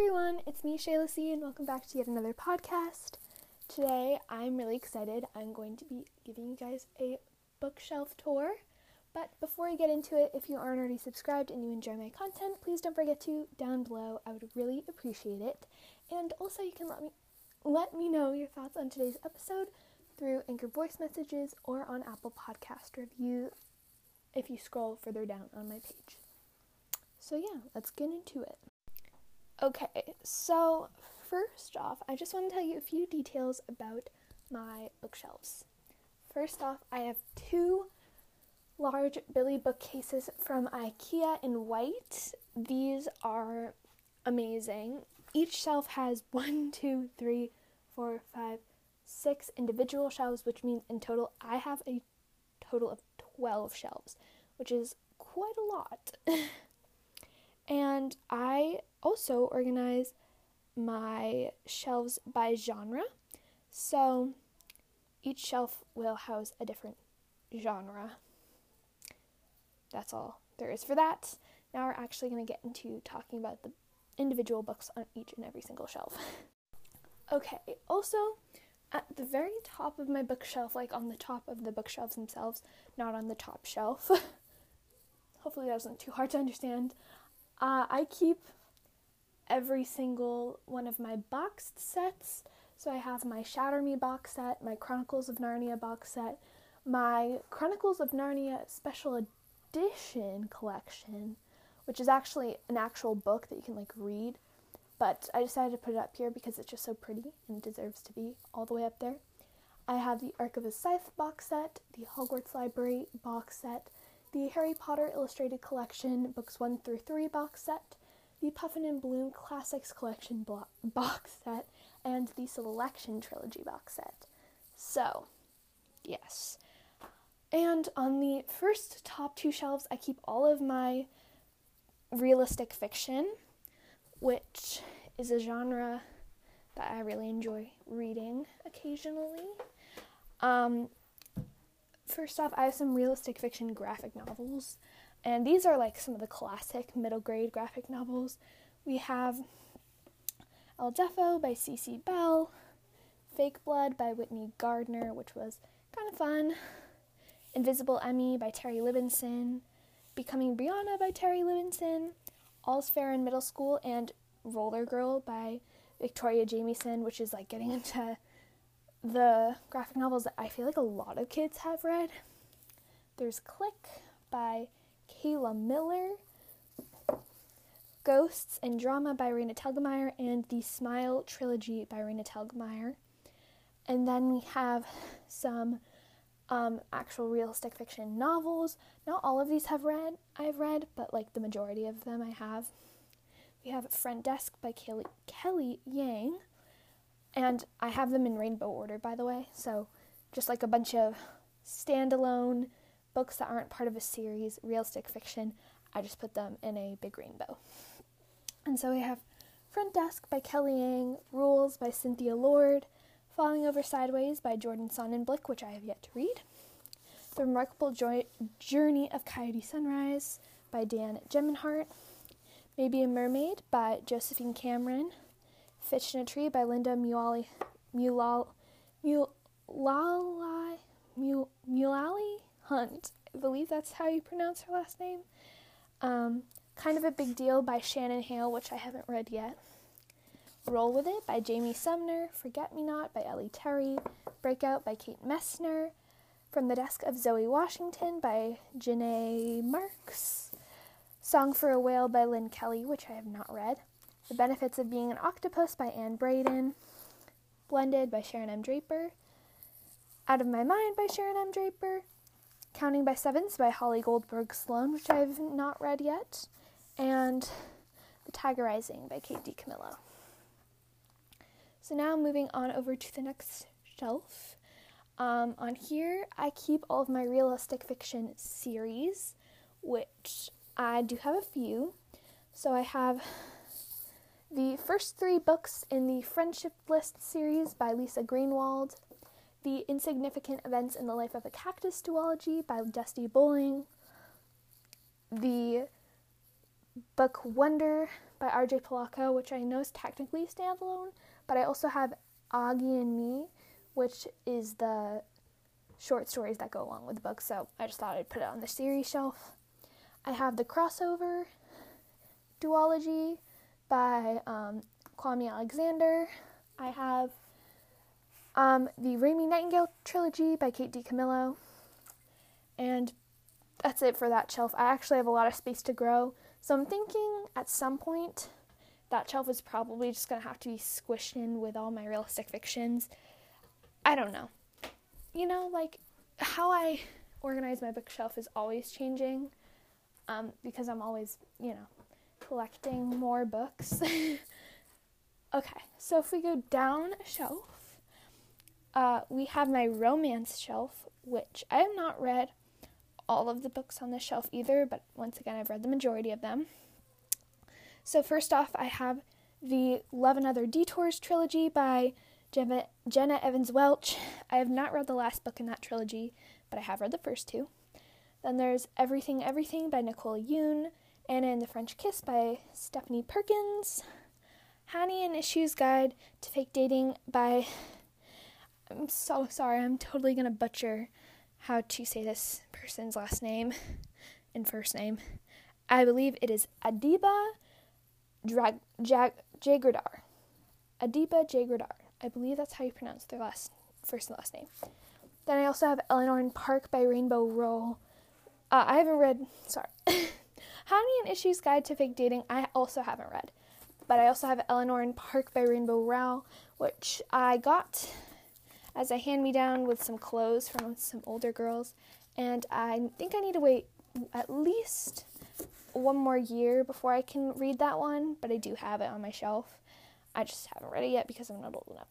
everyone, it's me, Shayla C, and welcome back to yet another podcast. Today, I'm really excited. I'm going to be giving you guys a bookshelf tour. But before we get into it, if you aren't already subscribed and you enjoy my content, please don't forget to down below. I would really appreciate it. And also, you can let me let me know your thoughts on today's episode through Anchor voice messages or on Apple Podcast review if you scroll further down on my page. So yeah, let's get into it. Okay, so first off, I just want to tell you a few details about my bookshelves. First off, I have two large Billy bookcases from IKEA in white. These are amazing. Each shelf has one, two, three, four, five, six individual shelves, which means in total I have a total of 12 shelves, which is quite a lot. and I also organize my shelves by genre. So each shelf will house a different genre. That's all there is for that. Now we're actually going to get into talking about the individual books on each and every single shelf. okay, also at the very top of my bookshelf, like on the top of the bookshelves themselves, not on the top shelf. Hopefully that wasn't too hard to understand. Uh, I keep every single one of my boxed sets. So I have my Shatter Me box set, my Chronicles of Narnia box set, my Chronicles of Narnia special edition collection, which is actually an actual book that you can like read. But I decided to put it up here because it's just so pretty and deserves to be all the way up there. I have the the Scythe box set, the Hogwarts Library box set, the Harry Potter Illustrated Collection books 1 through 3 box set, the Puffin and Bloom Classics Collection blo- box set, and the Selection Trilogy box set. So, yes. And on the first top two shelves, I keep all of my realistic fiction, which is a genre that I really enjoy reading occasionally. Um, first off, I have some realistic fiction graphic novels, and these are like some of the classic middle grade graphic novels. We have El Deafo by Cece Bell, Fake Blood by Whitney Gardner, which was kind of fun, Invisible Emmy by Terri Libenson, Becoming Brianna by Terri Libenson, All's Fair in Middle School, and Roller Girl by Victoria Jamieson, which is like getting into the graphic novels that I feel like a lot of kids have read. There's Click by Kayla Miller, Ghosts and Drama by Raina Telgemeier, and the Smile Trilogy by Raina Telgemeier. And then we have some um, actual realistic fiction novels. Not all of these have read I've read, but like the majority of them I have. We have Front Desk by Kelly, Kelly Yang, and I have them in rainbow order, by the way. So just like a bunch of standalone books that aren't part of a series, realistic fiction, I just put them in a big rainbow. And so we have Front Desk by Kelly Yang, Rules by Cynthia Lord, Falling Over Sideways by Jordan Sonnenblick, which I have yet to read, The Remarkable Joy- Journey of Coyote Sunrise by Dan Gemeinhart, Maybe a Mermaid by Josephine Cameron, Fish in a Tree by Lynda Mulally, Mulal, Mulally, Mullaly Hunt. I believe that's how you pronounce her last name. Um, kind of a Big Deal by Shannon Hale, which I haven't read yet. Roll With It by Jamie Sumner, Forget Me Not by Ellie Terry, Breakout by Kate Messner, From the Desk of Zoe Washington by Janae Marks, Song for a Whale by Lynne Kelly, which I have not read, The Benefits of Being an Octopus by Ann Braden, Blended by Sharon M. Draper, Out of My Mind by Sharon M. Draper, Counting by Sevens by Holly Goldberg Sloan, which I have not read yet, and The Tiger Rising by Kate DiCamillo. So now moving on over to the next shelf. Um, on here, I keep all of my realistic fiction series, which I do have a few. So I have the first three books in the Friendship List series by Lisa Greenwald, the Insignificant Events in the Life of a Cactus duology by Dusty Bowling, the book Wonder by R.J. Palacio, which I know is technically standalone, but I also have Augie and Me, which is the short stories that go along with the book, so I just thought I'd put it on the series shelf. I have the crossover duology by um, Kwame Alexander. I have um, the Raymie Nightingale trilogy by Kate DiCamillo. And that's it for that shelf. I actually have a lot of space to grow, so I'm thinking at some point that shelf is probably just going to have to be squished in with all my realistic fictions. I don't know. You know, like how I organize my bookshelf is always changing um, because I'm always, you know, collecting more books. okay, so if we go down a shelf, uh, we have my romance shelf, which I have not read all of the books on the shelf either, but once again, I've read the majority of them. So, first off, I have the Love and Other Detours trilogy by Jenna, Jenna Evans Welch. I have not read the last book in that trilogy, but I have read the first two. Then there's Everything Everything by Nicole Yoon, Anna and the French Kiss by Stephanie Perkins, Hani and Ishu's Guide to Fake Dating by. I'm so sorry, I'm totally gonna butcher how to say this person's last name and first name. I believe it is Adiba Drag, Jag, Jagradar. Adiba Jagradar. I believe that's how you pronounce their last first and last name. Then I also have Eleanor in Park by Rainbow Rowell. Uh, I haven't read. Sorry, Ishu's Guide to Fake Dating. I also haven't read, but I also have Eleanor in Park by Rainbow Rowell, which I got as a hand me down with some clothes from some older girls, and I think I need to wait at least one more year before I can read that one, but I do have it on my shelf. I just haven't read it yet because I'm not old enough.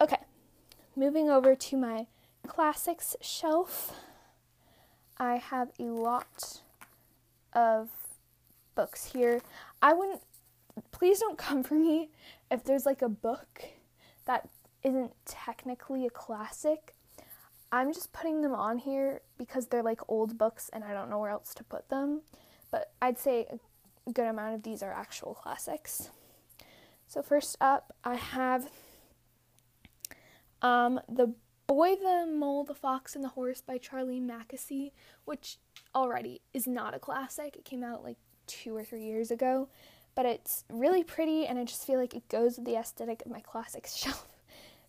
Okay, moving over to my classics shelf. I have a lot of books here. I wouldn't, please don't come for me if there's like a book that isn't technically a classic. I'm just putting them on here because they're like old books and I don't know where else to put them. But I'd say a good amount of these are actual classics. So first up, I have um, The Boy, the Mole, the Fox, and the Horse by Charlie Mackesy, which already is not a classic. It came out like two or three years ago, but it's really pretty and I just feel like it goes with the aesthetic of my classics shelf.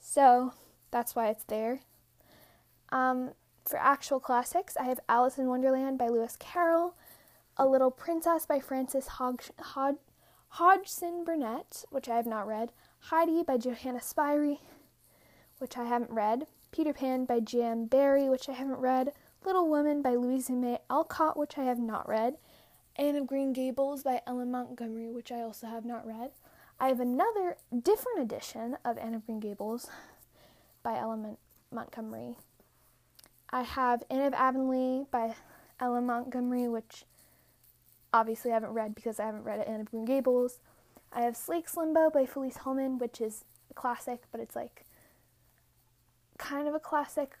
So that's why it's there. Um, for actual classics, I have Alice in Wonderland by Lewis Carroll, A Little Princess by Frances Hod- Hodgson Burnett, which I have not read, Heidi by Johanna Spyri, which I haven't read, Peter Pan by J.M. Barrie, which I haven't read, Little Women by Louisa May Alcott, which I have not read, Anne of Green Gables by L.M. Montgomery, which I also have not read. I have another different edition of Anne of Green Gables by L.M. Montgomery. I have Anne of Avonlea by L.M. Montgomery, which obviously I haven't read because I haven't read Anne of Green Gables. I have Slake's Limbo by Felice Holman, which is a classic, but it's like kind of a classic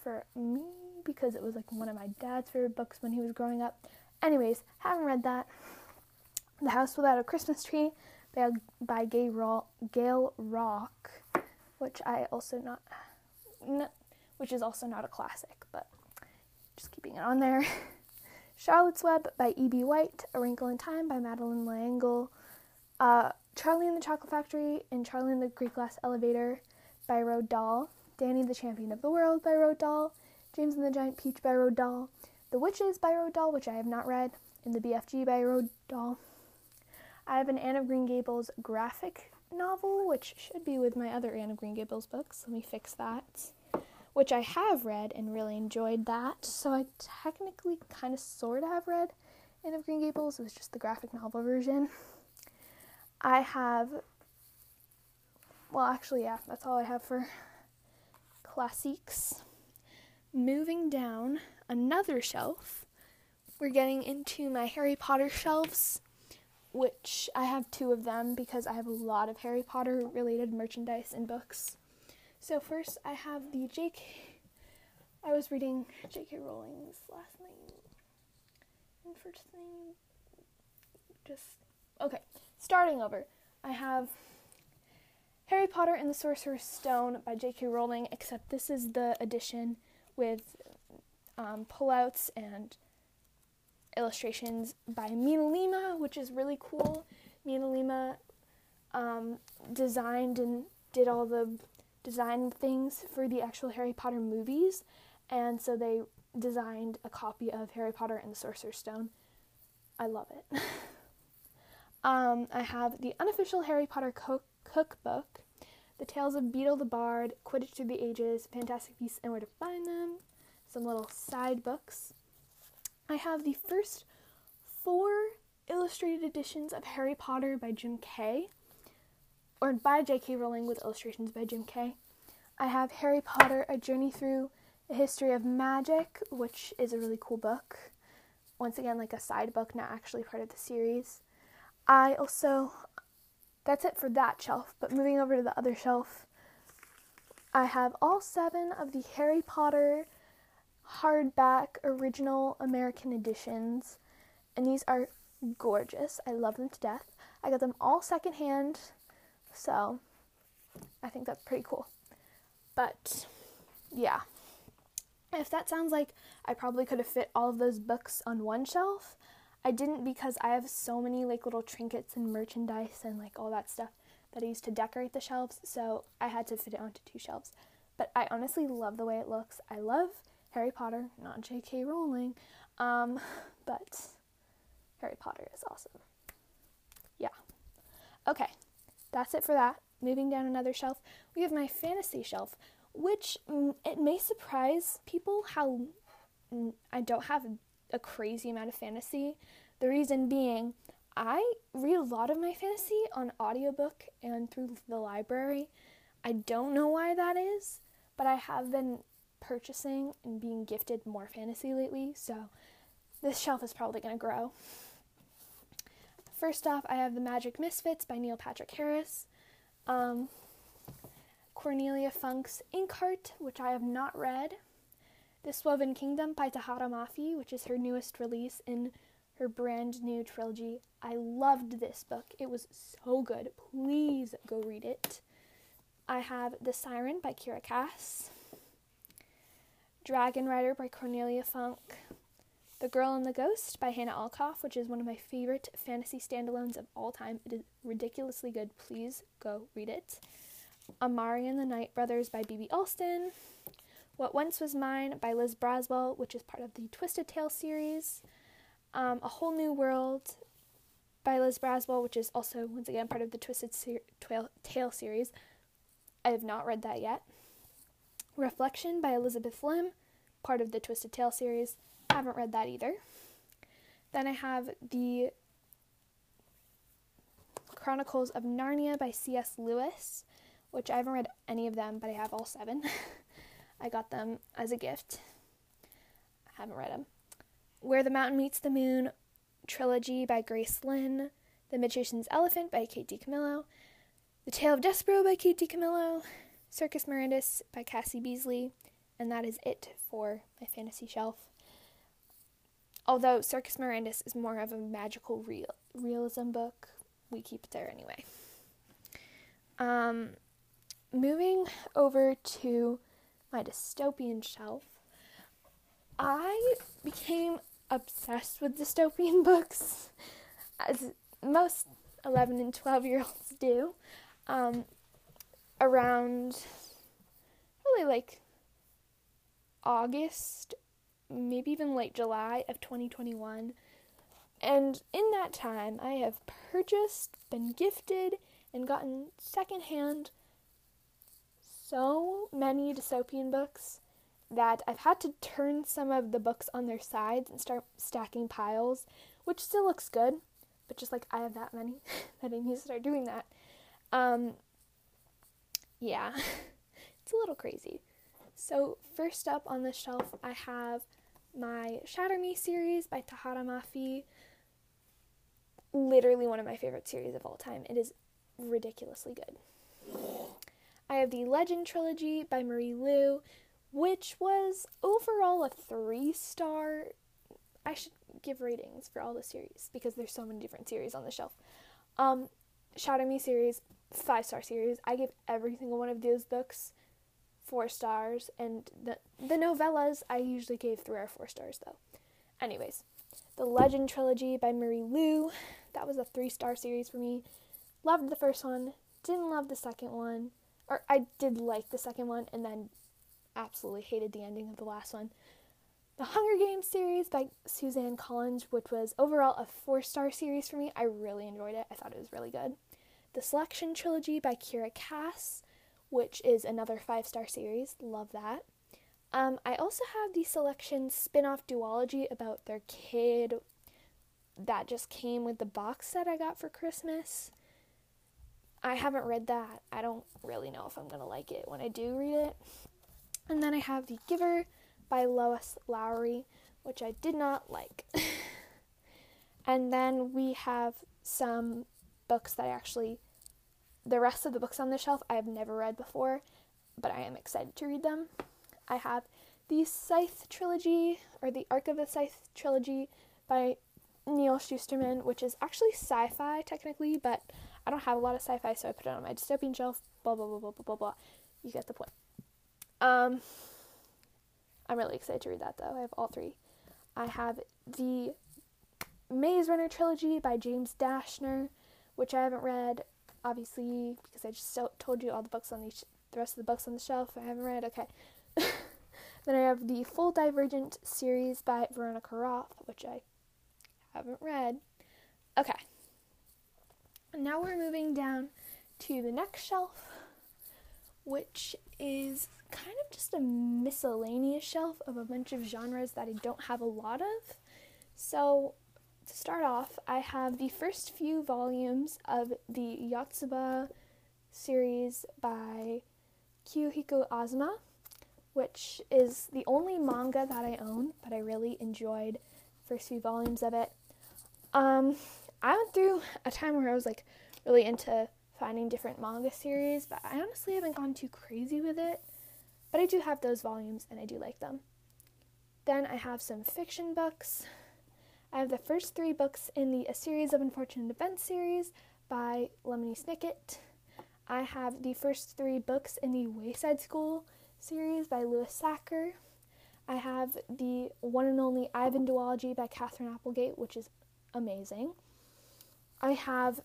for me because it was like one of my dad's favorite books when he was growing up. Anyways, haven't read that. The House Without a Christmas Tree by, by Gay Ro- Gail Rock, which I also not, not, which is also not a classic, but just keeping it on there. Charlotte's Web by E.B. White, A Wrinkle in Time by Madeleine L'Engle, uh, Charlie and the Chocolate Factory and Charlie and the Great Glass Elevator by Roald Dahl, Danny the Champion of the World by Roald Dahl, James and the Giant Peach by Roald Dahl, The Witches by Roald Dahl, which I have not read, and The BFG by Roald Dahl. I have an Anne of Green Gables graphic novel, which should be with my other Anne of Green Gables books. Let me fix that. Which I have read and really enjoyed that. So I technically kind of sort of have read Anne of Green Gables. It was just the graphic novel version. I have, well, actually, yeah, that's all I have for classics. Moving down another shelf, we're getting into my Harry Potter shelves, which I have two of them because I have a lot of Harry Potter related merchandise and books. So, first, I have the J.K. I was reading J.K. Rowling's last name and first name. Just, okay. starting over, I have Harry Potter and the Sorcerer's Stone by J.K. Rowling, except this is the edition with um, pullouts and illustrations by MinaLima, which is really cool. MinaLima um, designed and did all the design things for the actual Harry Potter movies, and so they designed a copy of Harry Potter and the Sorcerer's Stone. I love it. um, I have the unofficial Harry Potter co- cookbook, The Tales of Beedle the Bard, Quidditch Through the Ages, Fantastic Beasts and Where to Find Them, some little side books. I have the first four illustrated editions of Harry Potter by Jim Kay, or by J.K. Rowling with illustrations by Jim Kay. I have Harry Potter: A Journey Through a History of Magic, which is a really cool book. Once again, like a side book, not actually part of the series. I also, that's it for that shelf, but moving over to the other shelf, I have all seven of the Harry Potter hardback original American editions, and these are gorgeous. I love them to death. I got them all secondhand, so I think that's pretty cool. But yeah. If that sounds like I probably could have fit all of those books on one shelf, I didn't because I have so many like little trinkets and merchandise and like all that stuff that I used to decorate the shelves, so I had to fit it onto two shelves. But I honestly love the way it looks. I love Harry Potter, not J.K. Rowling, um, but Harry Potter is awesome. Yeah. Okay, that's it for that. Moving down another shelf, we have my fantasy shelf, which mm, it may surprise people how mm, I don't have a crazy amount of fantasy. The reason being, I read a lot of my fantasy on audiobook and through the library. I don't know why that is, but I have been purchasing and being gifted more fantasy lately, so this shelf is probably going to grow. First off, I have The Magic Misfits by Neil Patrick Harris. Um, Cornelia Funk's Inkheart, which I have not read. This Woven Kingdom by Tahereh Mafi, which is her newest release in her brand new trilogy. I loved this book. It was so good. Please go read it. I have The Siren by Kiera Cass. Dragon Rider by Cornelia Funk. The Girl and the Ghost by Hannah Alkaf, which is one of my favorite fantasy standalones of all time. It is ridiculously good. Please go read it. Amari and the Night Brothers by B.B. Alston. What Once Was Mine by Liz Braswell, which is part of the Twisted Tale series. Um, a Whole New World by Liz Braswell, which is also, once again, part of the Twisted ser- Tale series. I have not read that yet. Reflection by Elizabeth Lim, part of the Twisted Tale series. I haven't read that either. Then I have the Chronicles of Narnia by C.S. Lewis, which I haven't read any of them, but I have all seven. I got them as a gift. I haven't read them. Where the Mountain Meets the Moon trilogy by Grace Lin, The Magician's Elephant by Kate DiCamillo, The Tale of Despereaux by Kate DiCamillo, Circus Mirandus by Cassie Beasley, and that is it for my fantasy shelf. Although Circus Mirandus is more of a magical real realism book, we keep it there anyway. Um, moving over to my dystopian shelf, I became obsessed with dystopian books, as most 11 and 12 year olds do. Um, around really like August, maybe even late July of 2021. And in that time, I have purchased, been gifted, and gotten secondhand so many dystopian books that I've had to turn some of the books on their sides and start stacking piles, which still looks good, but just like I have that many that I need to start doing that. Um, yeah, it's a little crazy. So, first up on the shelf, I have my Shatter Me series by Tahereh Mafi. Literally one of my favorite series of all time. It is ridiculously good. I have the Legend trilogy by Marie Lu, which was overall a three star. I should give ratings for all the series because there's so many different series on the shelf. Um, Shatter Me series, five star series. I gave every single one of those books four stars, and the the novellas I usually gave three or four stars though. Anyways, the Legend trilogy by Marie Lu, that was a three star series for me. Loved the first one, didn't love the second one, or I did like the second one, and then absolutely hated the ending of the last one. The Hunger Games series by Suzanne Collins, which was overall a four star series for me. I really enjoyed it. I thought it was really good. The Selection trilogy by Kiera Cass, which is another five star series. Love that. Um, I also have the Selection spin off duology about their kid that just came with the box set I got for Christmas. I haven't read that. I don't really know if I'm going to like it when I do read it. And then I have The Giver by Lois Lowry, which I did not like. and then we have some books that I actually, the rest of the books on the shelf I have never read before, but I am excited to read them. I have the Scythe trilogy, or the Arc of the Scythe trilogy by Neal Shusterman, which is actually sci fi technically, but I don't have a lot of sci fi, so I put it on my dystopian shelf. Blah, blah, blah, blah, blah, blah, blah. You get the point. Um, I'm really excited to read that though. I have all three. I have the Maze Runner trilogy by James Dashner, which I haven't read, obviously, because I just told you all the books on the, sh- the rest of the books on the shelf. I haven't read. Okay. then I have the Full Divergent series by Veronica Roth, which I haven't read. Okay. Now we're moving down to the next shelf, which is kind of just a miscellaneous shelf of a bunch of genres that I don't have a lot of. So, to start off, I have the first few volumes of the Yotsuba series by Kiyohiko Azuma, which is the only manga that I own, but I really enjoyed the first few volumes of it. Um, I went through a time where I was like really into finding different manga series, but I honestly haven't gone too crazy with it. But I do have those volumes and I do like them. Then I have some fiction books. I have the first three books in the A Series of Unfortunate Events series by Lemony Snicket. I have the first three books in the Wayside School series by Louis Sachar. I have the one and only Ivan duology by Katherine Applegate, which is amazing. I have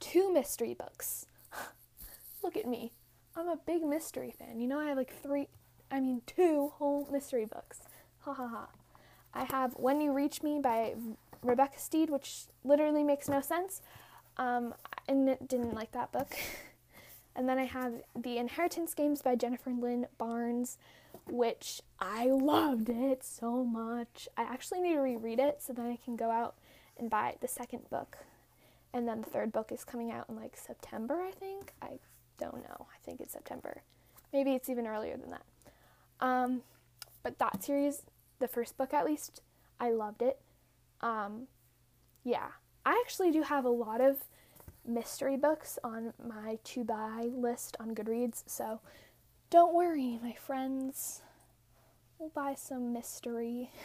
two mystery books. Look at me. I'm a big mystery fan. You know, I have like three, I mean, two whole mystery books. Ha ha ha. I have When You Reach Me by Rebecca Stead, which literally makes no sense. Um, and didn't like that book. and then I have The Inheritance Games by Jennifer Lynn Barnes, which I loved it so much. I actually need to reread it so then I can go out and buy the second book. And then the third book is coming out in like September, I think. I don't know. I think it's September. Maybe it's even earlier than that. Um, but that series, the first book at least, I loved it. Um, yeah, I actually do have a lot of mystery books on my to buy list on Goodreads, so don't worry, my friends. We'll buy some mystery.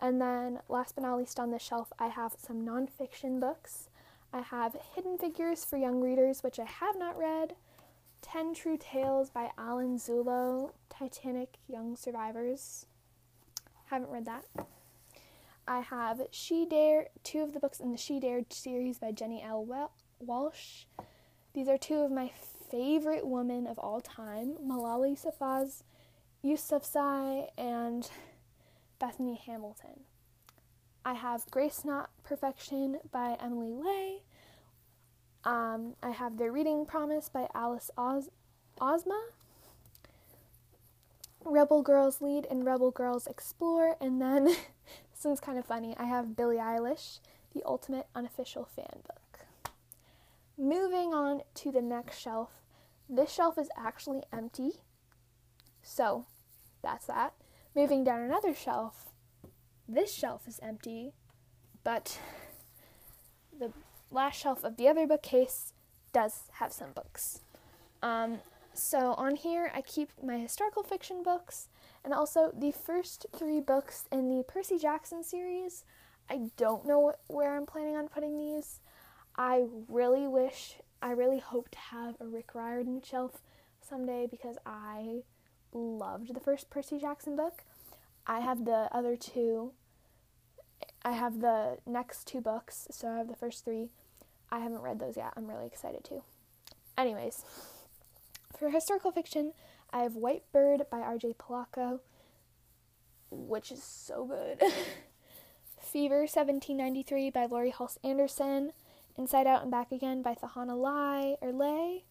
And then, last but not least, on the shelf, I have some nonfiction books. I have Hidden Figures for Young Readers, which I have not read, Ten True Tales by Allan Zullo, Titanic Young Survivors. Haven't read that. I have She Dare, two of the books in the She Dared series by Jenni L. Walsh. These are two of my favorite women of all time Malala Yousafzai, Yousafzai and Bethany Hamilton. I have Grace Not Perfection by Emily Ley. Um, I have The Reading Promise by Alice Oz- Ozma. Rebel Girls Lead and Rebel Girls Explore. And then, this one's kind of funny, I have Billie Eilish, The Ultimate Unofficial Fan Book. Moving on to the next shelf. This shelf is actually empty. So, that's that. Moving down another shelf, this shelf is empty, but the last shelf of the other bookcase does have some books. Um, so on here, I keep my historical fiction books and also the first three books in the Percy Jackson series. I don't know where I'm planning on putting these. I really wish, I really hope to have a Rick Riordan shelf someday because I loved the first Percy Jackson book. I have the other two. I have the next two books, so I have the first three. I haven't read those yet. I'm really excited to. Anyways, for historical fiction, I have White Bird by R.J. Palacio, which is so good. Fever 1793 by Laurie Halse Anderson. Inside Out and Back Again by Thanhha Lai or Lay,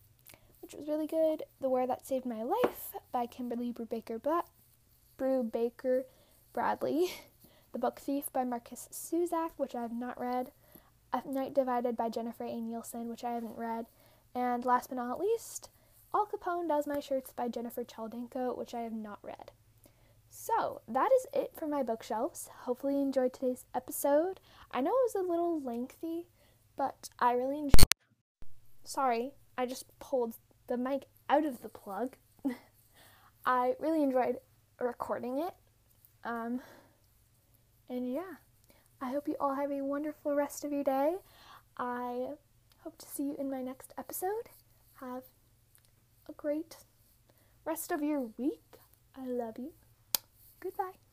which was really good. The War That Saved My Life by Kimberly Brubaker Bra- Brubaker Bradley. The Book Thief by Markus Zusak, which I have not read. A Night Divided by Jennifer A. Nielsen, which I haven't read. And last but not least, Al Capone Does My Shirts by Gennifer Choldenko, which I have not read. So, that is it for my bookshelves. Hopefully, you enjoyed today's episode. I know it was a little lengthy, but I really enjoyed Sorry, I just pulled the mic out of the plug. I really enjoyed recording it. Um, and yeah, I hope you all have a wonderful rest of your day. I hope to see you in my next episode. Have a great rest of your week. I love you. Goodbye.